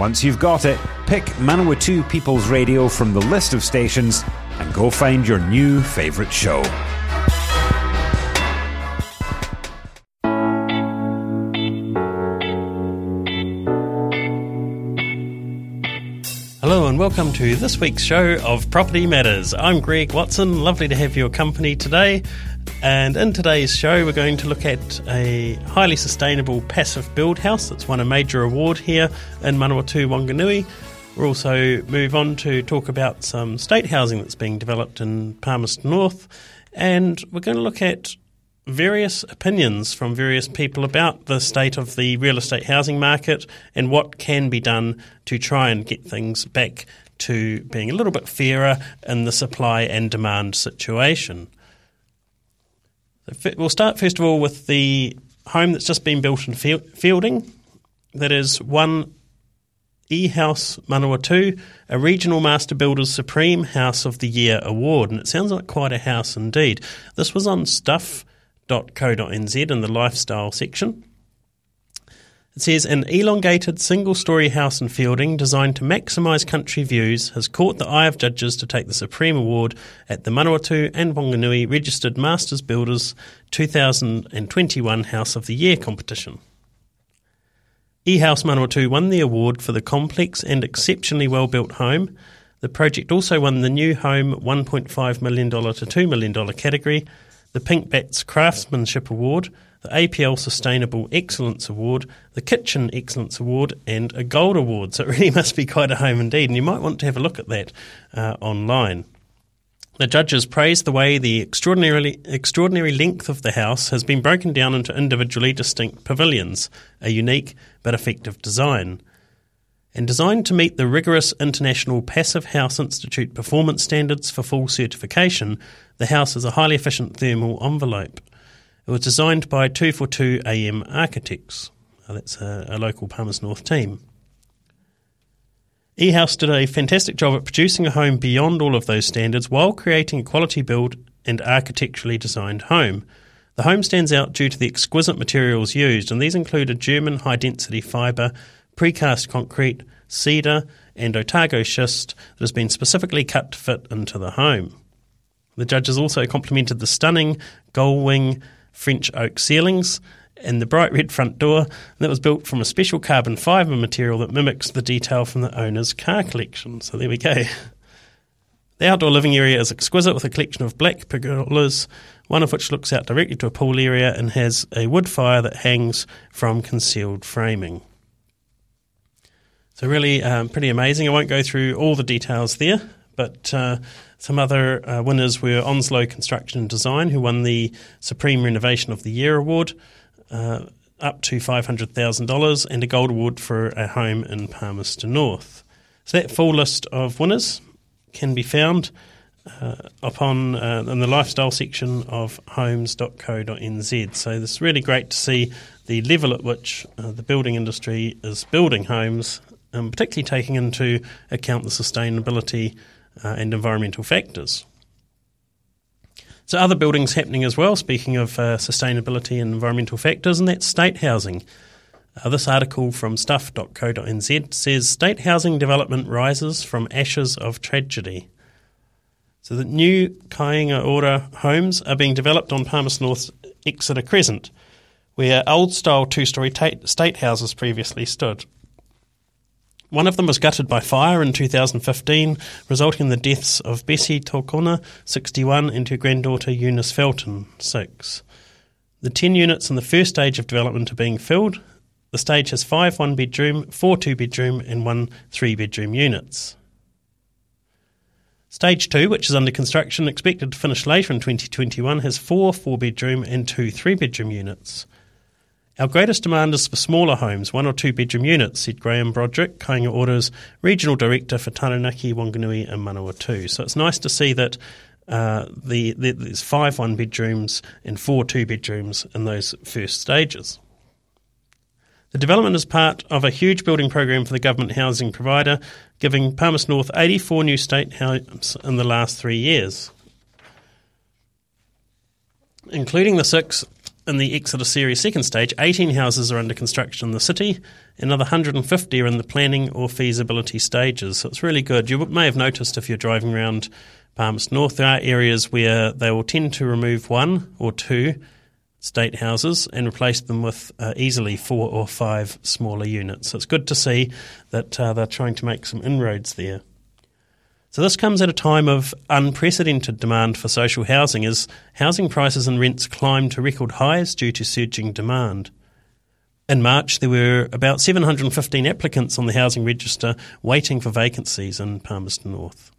Once you've got it, pick Manawatu People's Radio from the list of stations and go find your new favourite show. Hello and welcome to this week's show of Property Matters. I'm Greg Watson. Lovely to have your company today. And in today's show, we're going to look at a highly sustainable passive build house that's won a major award here in Manawatu, Wanganui. We'll also move on to talk about some state housing that's being developed in Palmerston North. And we're going to look at various opinions from various people about the state of the real estate housing market and what can be done to try and get things back to being a little bit fairer in the supply and demand situation. We'll start first of all with the home that's just been built in Feilding. That is one E House Manawatu, a Regional Master Builders Supreme House of the Year award. And it sounds like quite a house indeed. This was on Stuff lifestyle.co.nz in the lifestyle section. It says an elongated single story house in Feilding designed to maximise country views has caught the eye of judges to take the Supreme Award at the Manawatu and Wanganui Registered Masters Builders 2021 House of the Year competition. E House Manawatu won the award for the complex and exceptionally well built home. The project also won the new home $1.5 million to $2 million category the Pink Batts Craftsmanship Award, the APL Sustainable Excellence Award, the Kitchen Excellence Award, and a Gold Award. So it really must be quite a home indeed, and you might want to have a look at that uh, online. The judges praised the way the extraordinarily extraordinary length of the house has been broken down into individually distinct pavilions, a unique but effective design and designed to meet the rigorous International Passive House Institute performance standards for full certification, the house is a highly efficient thermal envelope. It was designed by 242 AM Architects. Uh, that's a, a local Palmer's North team. eHouse did a fantastic job at producing a home beyond all of those standards while creating a quality build and architecturally designed home. The home stands out due to the exquisite materials used, and these include a German high density fibre precast concrete, cedar, and Otago schist that has been specifically cut to fit into the home. The judges also complimented the stunning gull wing French oak ceilings and the bright red front door that was built from a special carbon fibre material that mimics the detail from the owner's car collection. So there we go. The outdoor living area is exquisite with a collection of black pergolas, one of which looks out directly to a pool area and has a wood fire that hangs from concealed framing. So, really um, pretty amazing. I won't go through all the details there, but uh, some other uh, winners were Onslow Construction and Design, who won the Supreme Renovation of the Year award. Uh, up to $500,000 and a gold award for a home in Palmerston North. So that full list of winners can be found uh, upon uh, in the lifestyle section of homes.co.nz. So it's really great to see the level at which uh, the building industry is building homes and particularly taking into account the sustainability uh, and environmental factors. So, other buildings happening as well, speaking of uh, sustainability and environmental factors, and that's state housing. Uh, this article from stuff.co.nz says state housing development rises from ashes of tragedy. So, the new Kāinga Ora homes are being developed on Palmerston North's Exeter Crescent, where old style two story state houses previously stood. One of them was gutted by fire in 2015, resulting in the deaths of Bessie Tokona, 61, and her granddaughter Eunice Felton, 6. The 10 units in the first stage of development are being filled. The stage has five one bedroom, four two bedroom, and one three bedroom units. Stage 2, which is under construction, expected to finish later in 2021, has four four bedroom and two three bedroom units. Our greatest demand is for smaller homes, one or two bedroom units, said Graham Broderick, Kāinga Ora's Regional Director for Taranaki, Wanganui and Manawatu. So it's nice to see that uh, the, the, there's five one bedrooms and four two bedrooms in those first stages. The development is part of a huge building program for the government housing provider, giving Palmerston North 84 new state homes in the last three years, including the six in the Exeter series second stage, 18 houses are under construction in the city. Another 150 are in the planning or feasibility stages. So it's really good. You may have noticed if you're driving around Palmerston North, there are areas where they will tend to remove one or two state houses and replace them with uh, easily four or five smaller units. So it's good to see that uh, they're trying to make some inroads there. So this comes at a time of unprecedented demand for social housing as housing prices and rents climb to record highs due to surging demand. In March, there were about 715 applicants on the housing register waiting for vacancies in Palmerston North.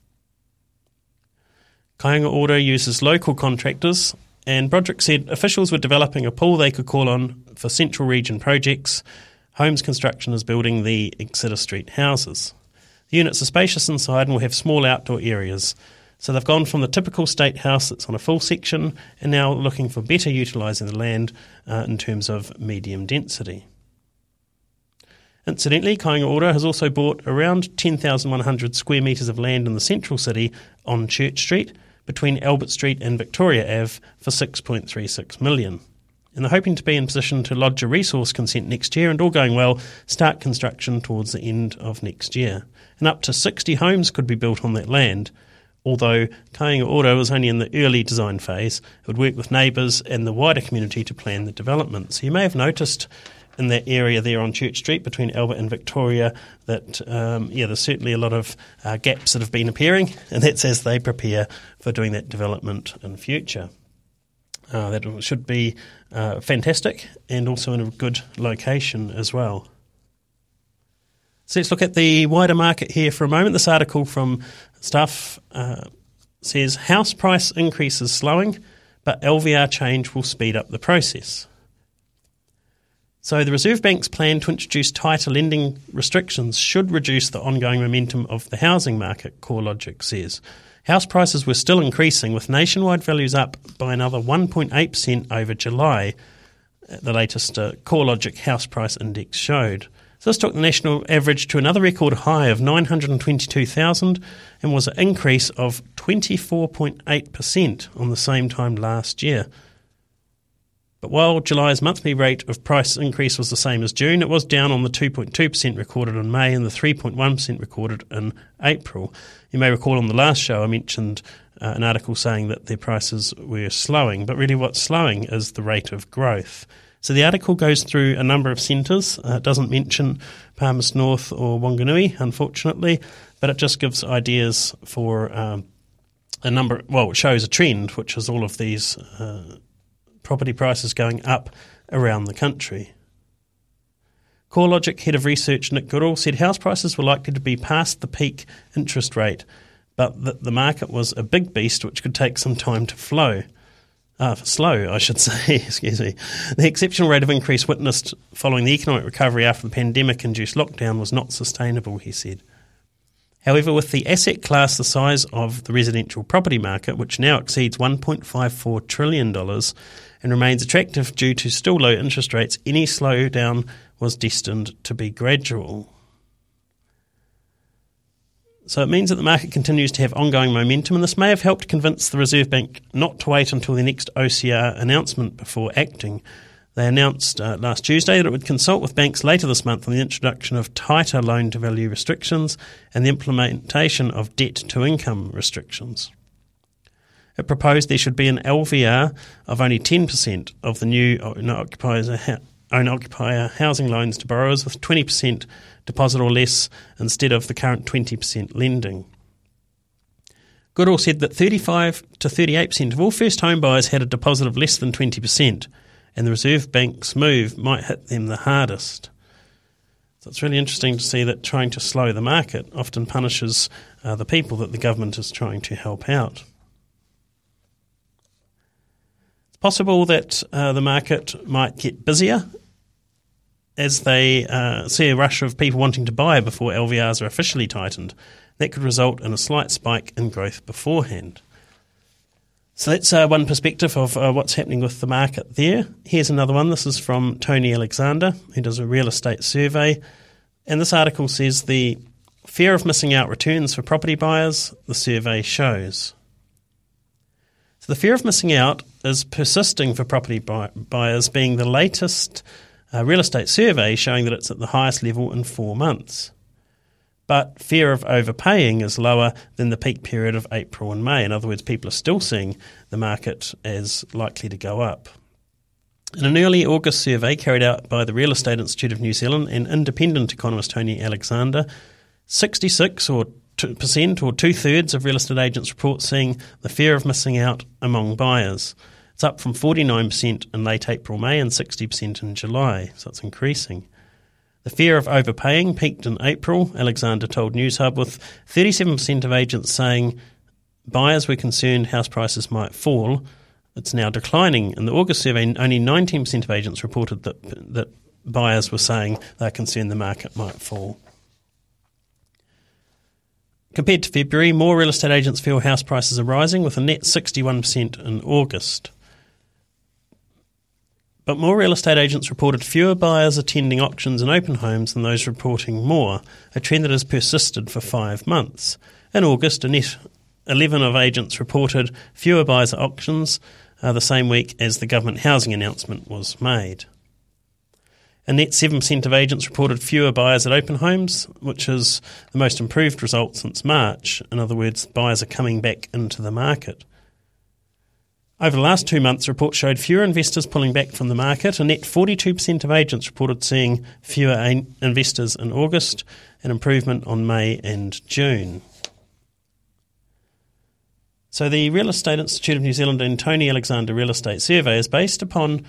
Kāinga Ora uses local contractors, and Broderick said officials were developing a pool they could call on for central region projects. Homes Construction is building the Exeter Street houses. The units are spacious inside and will have small outdoor areas. So they've gone from the typical state house that's on a full section and now looking for better utilising the land uh, in terms of medium density. Incidentally, Kāinga Ora has also bought around 10,100 square metres of land in the central city on Church Street between Albert Street and Victoria Ave for 6.36 million and they're hoping to be in position to lodge a resource consent next year and all going well, start construction towards the end of next year. And up to 60 homes could be built on that land. Although Kāinga Ora was only in the early design phase, it would work with neighbours and the wider community to plan the development. So you may have noticed in that area there on Church Street between Albert and Victoria that, um, yeah, there's certainly a lot of uh, gaps that have been appearing, and that's as they prepare for doing that development in future. Uh, that should be uh, fantastic and also in a good location as well. So let's look at the wider market here for a moment. This article from Stuff uh, says house price increase is slowing, but LVR change will speed up the process. So the Reserve Bank's plan to introduce tighter lending restrictions should reduce the ongoing momentum of the housing market, CoreLogic says. House prices were still increasing, with nationwide values up by another 1.8% over July, uh, the latest uh, CoreLogic House Price Index showed. So this took the national average to another record high of 922,000 and was an increase of 24.8% on the same time last year. But while July's monthly rate of price increase was the same as June, it was down on the 2.2% recorded in May and the 3.1% recorded in April. You may recall on the last show I mentioned uh, an article saying that their prices were slowing, but really what's slowing is the rate of growth. So the article goes through a number of centres. Uh, it doesn't mention Palmerston North or Wanganui, unfortunately, but it just gives ideas for um, a number. Well, it shows a trend, which is all of these uh, property prices going up around the country. CoreLogic head of research Nick Goodall said house prices were likely to be past the peak interest rate, but that the market was a big beast which could take some time to flow. Uh, slow, I should say, excuse me. The exceptional rate of increase witnessed following the economic recovery after the pandemic induced lockdown was not sustainable, he said. However, with the asset class the size of the residential property market, which now exceeds $1.54 trillion and remains attractive due to still low interest rates, any slowdown was destined to be gradual. So it means that the market continues to have ongoing momentum, and this may have helped convince the Reserve Bank not to wait until the next OCR announcement before acting. They announced uh, last Tuesday that it would consult with banks later this month on the introduction of tighter loan to value restrictions and the implementation of debt to income restrictions. It proposed there should be an LVR of only 10% of the new occupier, owner occupier housing loans to borrowers with 20% deposit or less instead of the current 20% lending. Goodall said that 35 to 38% of all first home buyers had a deposit of less than 20% and the Reserve Bank's move might hit them the hardest. So it's really interesting to see that trying to slow the market often punishes uh, the people that the government is trying to help out. It's possible that uh, the market might get busier as they uh, see a rush of people wanting to buy before LVRs are officially tightened. That could result in a slight spike in growth beforehand. So that's uh, one perspective of uh, what's happening with the market there. Here's another one. This is from Tony Alexander, who does a real estate survey. And this article says the fear of missing out returns for property buyers, the survey shows. So the fear of missing out is persisting for property buy- buyers, being the latest uh, real estate survey showing that it's at the highest level in four months. But fear of overpaying is lower than the peak period of April and May. In other words, people are still seeing the market as likely to go up. In an early August survey carried out by the Real Estate Institute of New Zealand and independent economist Tony Alexander, 66 or percent or two thirds of real estate agents report seeing the fear of missing out among buyers. It's up from 49% in late April, May, and 60% in July, so it's increasing. The fear of overpaying peaked in April, Alexander told Newshub, with 37% of agents saying buyers were concerned house prices might fall. It's now declining. In the August survey, only 19% of agents reported that, that buyers were saying they're concerned the market might fall. Compared to February, more real estate agents feel house prices are rising, with a net 61% in August. But more real estate agents reported fewer buyers attending auctions and open homes than those reporting more, a trend that has persisted for five months. In August, a net 11 of agents reported fewer buyers at auctions uh, the same week as the government housing announcement was made. A net 7% of agents reported fewer buyers at open homes, which is the most improved result since March. In other words, buyers are coming back into the market. Over the last two months, reports showed fewer investors pulling back from the market. A net 42% of agents reported seeing fewer investors in August, an improvement on May and June. So, the Real Estate Institute of New Zealand and Tony Alexander Real Estate Survey is based upon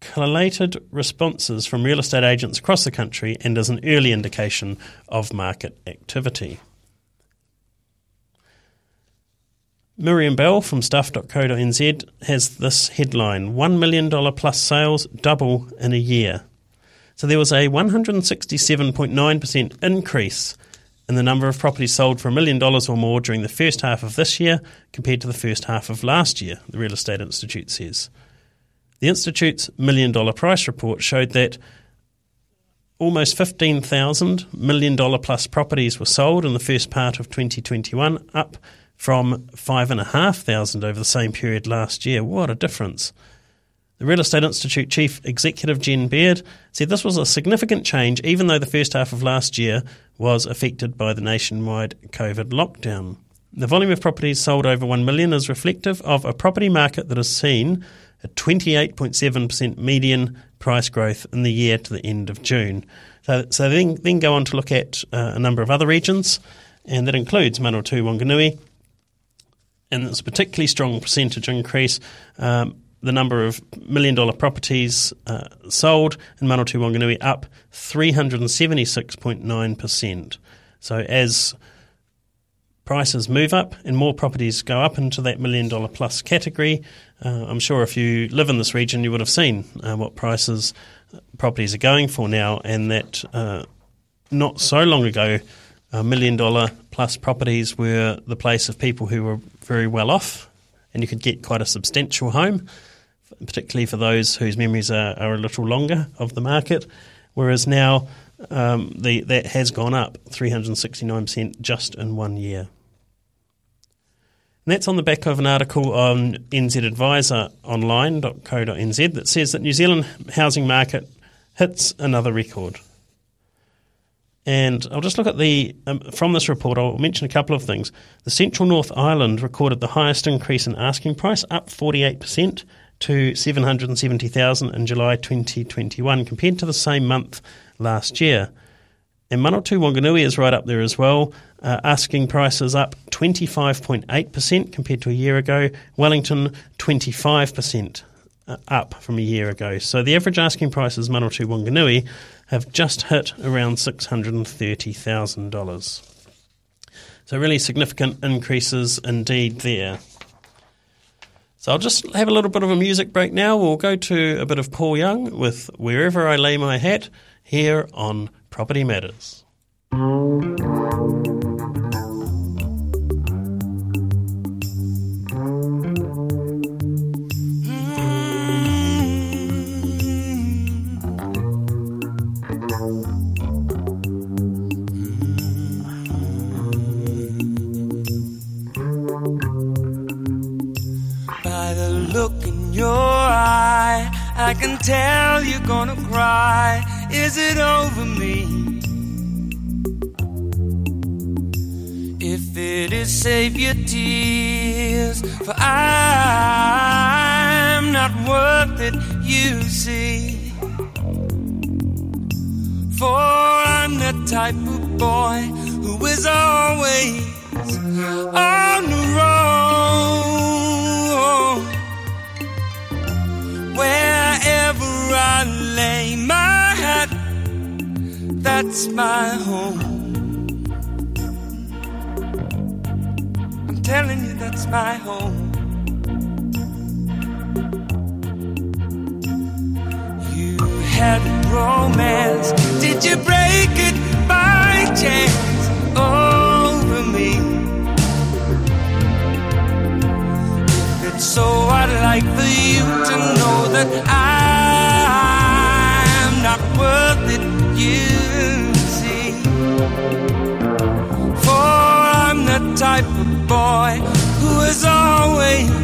collated responses from real estate agents across the country and is an early indication of market activity. Miriam Bell from stuff.co.nz has this headline $1 million plus sales double in a year. So there was a 167.9% increase in the number of properties sold for a million dollars or more during the first half of this year compared to the first half of last year, the Real Estate Institute says. The Institute's million dollar price report showed that almost 15,000 million dollar plus properties were sold in the first part of 2021, up from 5,500 over the same period last year. What a difference. The Real Estate Institute Chief Executive Jen Baird said this was a significant change, even though the first half of last year was affected by the nationwide COVID lockdown. The volume of properties sold over 1 million is reflective of a property market that has seen a 28.7% median price growth in the year to the end of June. So, so then, then go on to look at uh, a number of other regions, and that includes Manawatu Wanganui, and it's a particularly strong percentage increase. Um, the number of million dollar properties uh, sold in Manawatu Wanganui up 376.9%. So as prices move up and more properties go up into that million dollar plus category, uh, I'm sure if you live in this region, you would have seen uh, what prices uh, properties are going for now, and that uh, not so long ago million dollar plus properties were the place of people who were very well off, and you could get quite a substantial home, particularly for those whose memories are, are a little longer of the market. Whereas now um, the, that has gone up 369% just in one year. And that's on the back of an article on NZ Advisor online.co.nz that says that New Zealand housing market hits another record. And I'll just look at the, um, from this report, I'll mention a couple of things. The Central North Island recorded the highest increase in asking price, up 48% to 770,000 in July 2021 compared to the same month last year. And Manawatu Wanganui is right up there as well, uh, asking prices up 25.8% compared to a year ago. Wellington, 25% uh, up from a year ago. So the average asking price is Manawatu Wanganui have just hit around $630,000. So, really significant increases indeed there. So, I'll just have a little bit of a music break now. We'll go to a bit of Paul Young with Wherever I Lay My Hat. here on Property Matters. Can tell you're gonna cry. Is it over me? If it is, save your tears, for I'm not worth it, you see. For I'm the type of boy who is always on the road. That's my home. I'm telling you, that's my home. You had romance, did you break it by chance over me? If it's so, I'd like for you to know that I'm not worth it, you type of boy who is always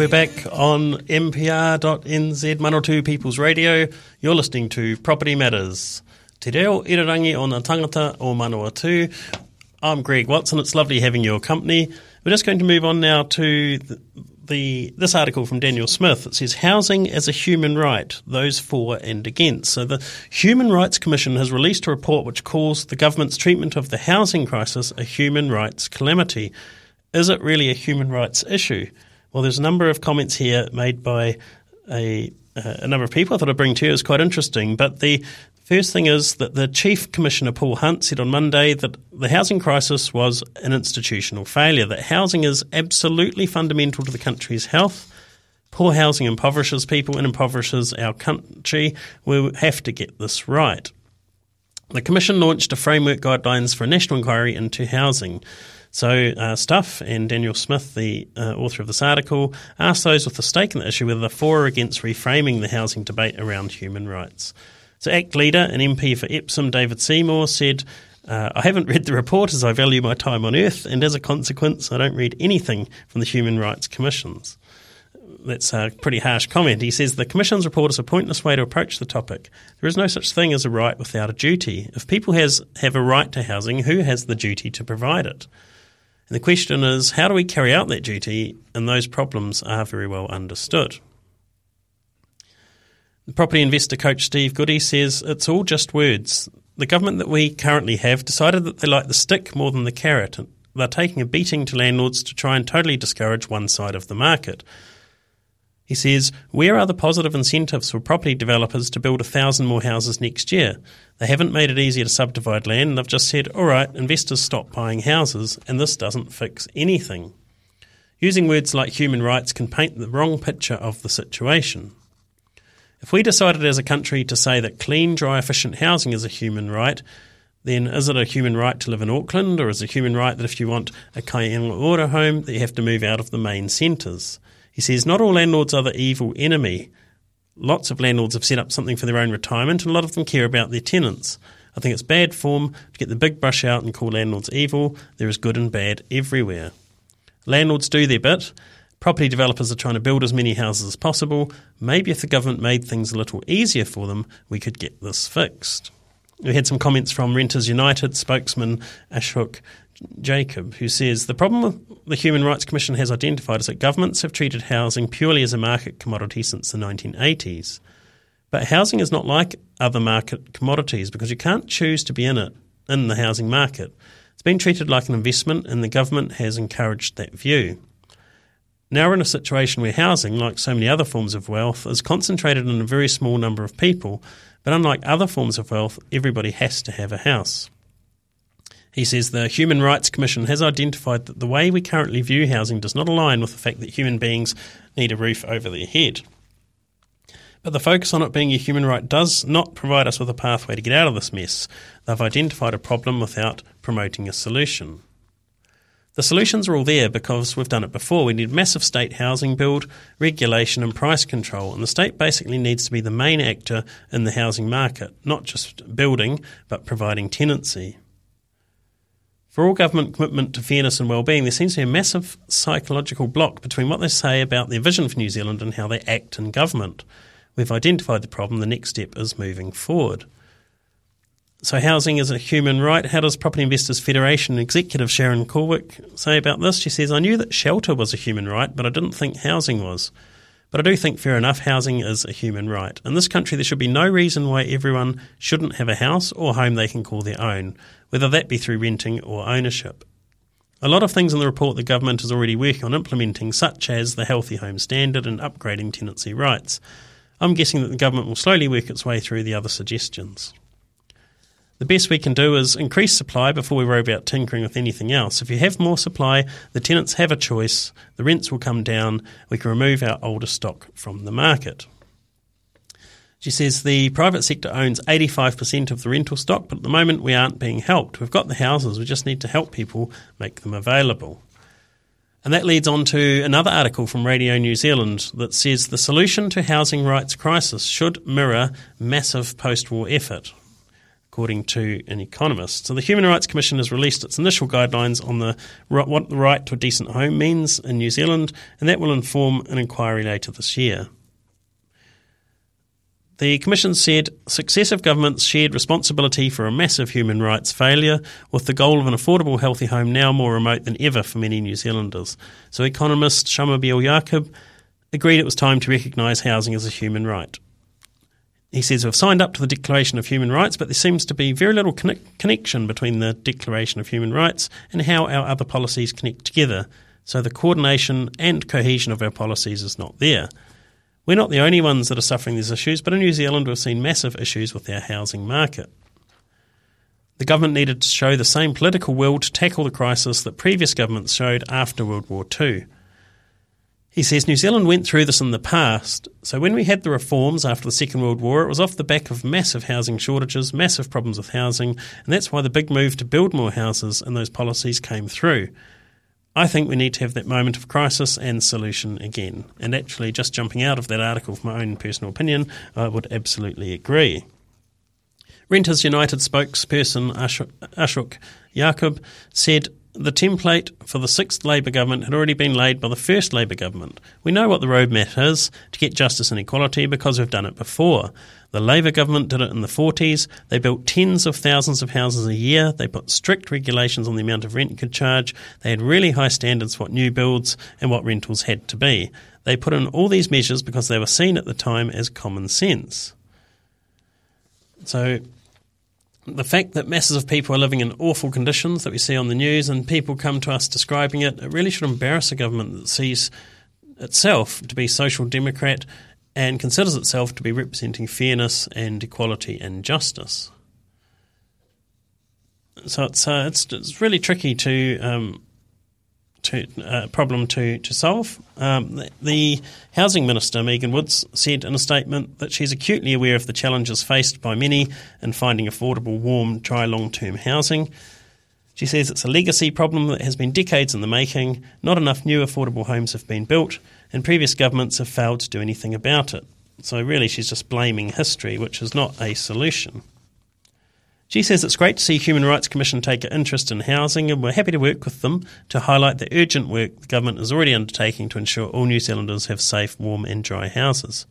we're back on mpr.nz Manawatu People's Radio. You're listening to Property Matters. Te reo irarangi o ngā tangata o Manawatu. I'm Greg Watson. It's lovely having your company. We're just going to move on now to the, the this article from Daniel Smith. It says housing as a human right, those for and against. So the Human Rights Commission has released a report which calls the government's treatment of the housing crisis a human rights calamity. Is it really a human rights issue? Well, there's a number of comments here made by a, uh, a number of people I thought I'd bring to you. It's quite interesting. But the first thing is that the Chief Commissioner Paul Hunt said on Monday that the housing crisis was an institutional failure, that housing is absolutely fundamental to the country's health. Poor housing impoverishes people and impoverishes our country. We have to get this right. The Commission launched a framework guidelines for a national inquiry into housing. So, uh, Stuff and Daniel Smith, the uh, author of this article, asked those with a stake in the issue whether they're for or against reframing the housing debate around human rights. So, ACT leader and MP for Epsom, David Seymour, said, uh, I haven't read the report as I value my time on earth, and as a consequence, I don't read anything from the Human Rights Commissions that's a pretty harsh comment. He says the Commission's report is a pointless way to approach the topic. There is no such thing as a right without a duty. If people has, have a right to housing, who has the duty to provide it? And the question is, how do we carry out that duty? And those problems are very well understood. The property investor coach Steve Goodey says it's all just words. The government that we currently have decided that they like the stick more than the carrot. They're taking a beating to landlords to try and totally discourage one side of the market. He says, Where are the positive incentives for property developers to build a thousand more houses next year? They haven't made it easier to subdivide land. They've just said, all right, investors stop buying houses, and this doesn't fix anything. Using words like human rights can paint the wrong picture of the situation. If we decided as a country to say that clean, dry, efficient housing is a human right, then is it a human right to live in Auckland, or is it a human right that if you want a Kāinga home, that you have to move out of the main centres? He says, Not all landlords are the evil enemy. Lots of landlords have set up something for their own retirement, and a lot of them care about their tenants. I think it's bad form to get the big brush out and call landlords evil. There is good and bad everywhere. Landlords do their bit. Property developers are trying to build as many houses as possible. Maybe if the government made things a little easier for them, we could get this fixed. We had some comments from Renters United spokesman Ashok Jacob, who says the problem the Human Rights Commission has identified is that governments have treated housing purely as a market commodity since the 1980s. But housing is not like other market commodities because you can't choose to be in it, in the housing market. It's been treated like an investment, and the government has encouraged that view. Now we're in a situation where housing, like so many other forms of wealth, is concentrated in a very small number of people, but unlike other forms of wealth, everybody has to have a house. He says the Human Rights Commission has identified that the way we currently view housing does not align with the fact that human beings need a roof over their head. But the focus on it being a human right does not provide us with a pathway to get out of this mess. They've identified a problem without promoting a solution. The solutions are all there because we've done it before. We need massive state housing build, regulation, and price control. And the state basically needs to be the main actor in the housing market, not just building, but providing tenancy. For all government commitment to fairness and well-being, there seems to be a massive psychological block between what they say about their vision for New Zealand and how they act in government. We've identified the problem. The next step is moving forward. So, housing is a human right. How does Property Investors Federation executive Sharon Cullwick say about this? She says, I knew that shelter was a human right, but I didn't think housing was. But I do think, fair enough, housing is a human right. In this country, there should be no reason why everyone shouldn't have a house or home they can call their own, whether that be through renting or ownership. A lot of things in the report the government is already working on implementing, such as the Healthy Home Standard and upgrading tenancy rights. I'm guessing that the government will slowly work its way through the other suggestions. The best we can do is increase supply before we worry about tinkering with anything else. If you have more supply, the tenants have a choice, the rents will come down, we can remove our older stock from the market. She says the private sector owns 85% of the rental stock, but at the moment we aren't being helped. We've got the houses, we just need to help people make them available. And that leads on to another article from Radio New Zealand that says the solution to housing rights crisis should mirror massive post war effort according to an economist. So the Human Rights Commission has released its initial guidelines on the what the right to a decent home means in New Zealand, and that will inform an inquiry later this year. The Commission said successive governments shared responsibility for a massive human rights failure, with the goal of an affordable, healthy home now more remote than ever for many New Zealanders. So, economist Shamubeel Eaqub agreed it was time to recognise housing as a human right. He says we've signed up to the Declaration of Human Rights, but there seems to be very little connection between the Declaration of Human Rights and how our other policies connect together. So the coordination and cohesion of our policies is not there. We're not the only ones that are suffering these issues, but in New Zealand we've seen massive issues with our housing market. The government needed to show the same political will to tackle the crisis that previous governments showed after World War II. He says New Zealand went through this in the past. So when we had the reforms after the Second World War, it was off the back of massive housing shortages, massive problems with housing, and that's why the big move to build more houses and those policies came through. I think we need to have that moment of crisis and solution again. And actually, just jumping out of that article, for my own personal opinion, I would absolutely agree. Renters United spokesperson Ashok Jacob said the template for the sixth Labour government had already been laid by the first Labour government. We know what the roadmap is to get justice and equality because we've done it before. The Labour government did it in the 40s. They built tens of thousands of houses a year. They put strict regulations on the amount of rent you could charge. They had really high standards for what new builds and what rentals had to be. They put in all these measures because they were seen at the time as common sense. So the fact that masses of people are living in awful conditions that we see on the news and people come to us describing it, it really should embarrass a government that sees itself to be social democrat and considers itself to be representing fairness and equality and justice. So it's uh, it's, it's really tricky to um, to uh, problem to to solve. Um, the, the, housing minister Megan Woods said in a statement that she's acutely aware of the challenges faced by many in finding affordable, warm, dry, long-term housing. She says it's a legacy problem that has been decades in the making. Not enough new affordable homes have been built, and previous governments have failed to do anything about it. So really, she's just blaming history, which is not a solution. She says it's great to see Human Rights Commission take an interest in housing and we're happy to work with them to highlight the urgent work the government is already undertaking to ensure all New Zealanders have safe, warm and dry houses.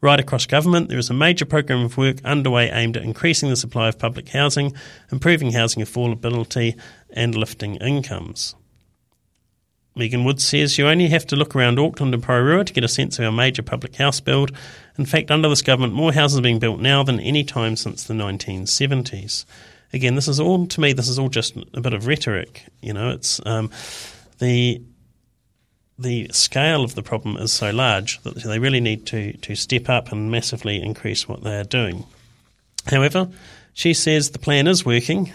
Right across government, there is a major program of work underway aimed at increasing the supply of public housing, improving housing affordability and lifting incomes. Megan Woods says you only have to look around Auckland and Porirua to get a sense of our major public house build. In fact, under this government, more houses are being built now than any time since the 1970s. Again, this is all to me. This is all just a bit of rhetoric. You know, it's um, the the scale of the problem is so large that they really need to, to step up and massively increase what they are doing. However, she says the plan is working.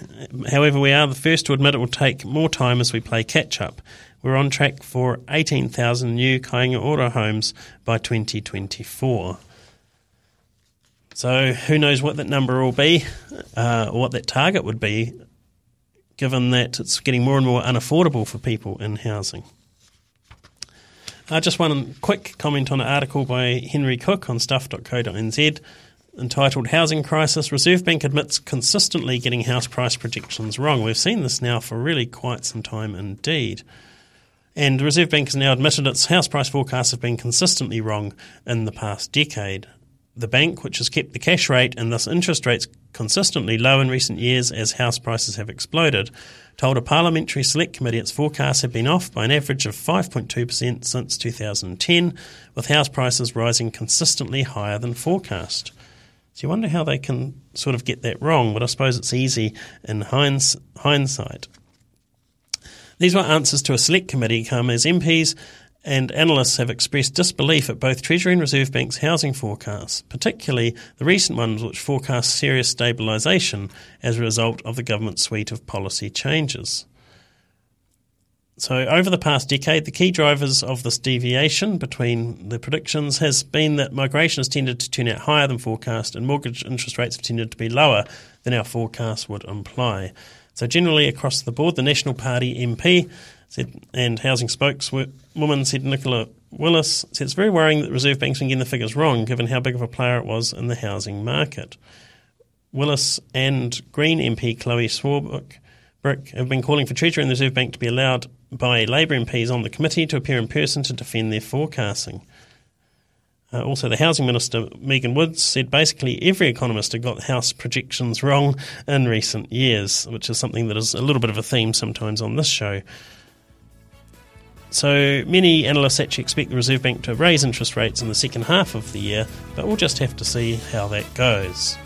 However, we are the first to admit it will take more time as we play catch up. We're on track for 18,000 new Kāinga Ora homes by 2024. So, who knows what that number will be uh, or what that target would be, given that it's getting more and more unaffordable for people in housing. Uh, just one quick comment on an article by Henry Cook on stuff.co.nz entitled Housing Crisis Reserve Bank admits consistently getting house price projections wrong. We've seen this now for really quite some time indeed. And the Reserve Bank has now admitted its house price forecasts have been consistently wrong in the past decade. The bank, which has kept the cash rate and thus interest rates consistently low in recent years as house prices have exploded, told a parliamentary select committee its forecasts have been off by an average of 5.2% since 2010, with house prices rising consistently higher than forecast. So you wonder how they can sort of get that wrong, but I suppose it's easy in hinds- hindsight. These were answers to a select committee come as MPs and analysts have expressed disbelief at both Treasury and Reserve Bank's housing forecasts, particularly the recent ones which forecast serious stabilisation as a result of the government's suite of policy changes. So, over the past decade, the key drivers of this deviation between the predictions has been that migration has tended to turn out higher than forecast, and mortgage interest rates have tended to be lower than our forecast would imply. So, generally across the board, the National Party MP said, and housing spokeswoman said Nicola Willis said it's very worrying that Reserve Bank's been getting the figures wrong, given how big of a player it was in the housing market. Willis and Green MP Chloe Swarbrick have been calling for Treasury and the Reserve Bank to be allowed by Labour MPs on the committee to appear in person to defend their forecasting. Uh, also, the Housing Minister, Megan Woods, said basically every economist had got house projections wrong in recent years, which is something that is a little bit of a theme sometimes on this show. So, many analysts actually expect the Reserve Bank to raise interest rates in the second half of the year, but we'll just have to see how that goes.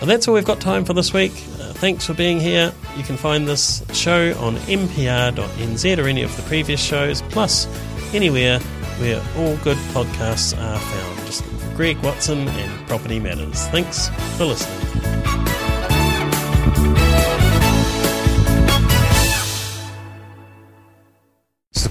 Well, that's all we've got time for this week. Uh, thanks for being here. You can find this show on mpr.nz or any of the previous shows, plus anywhere where all good podcasts are found. Just Greg Watson and Property Matters. Thanks for listening.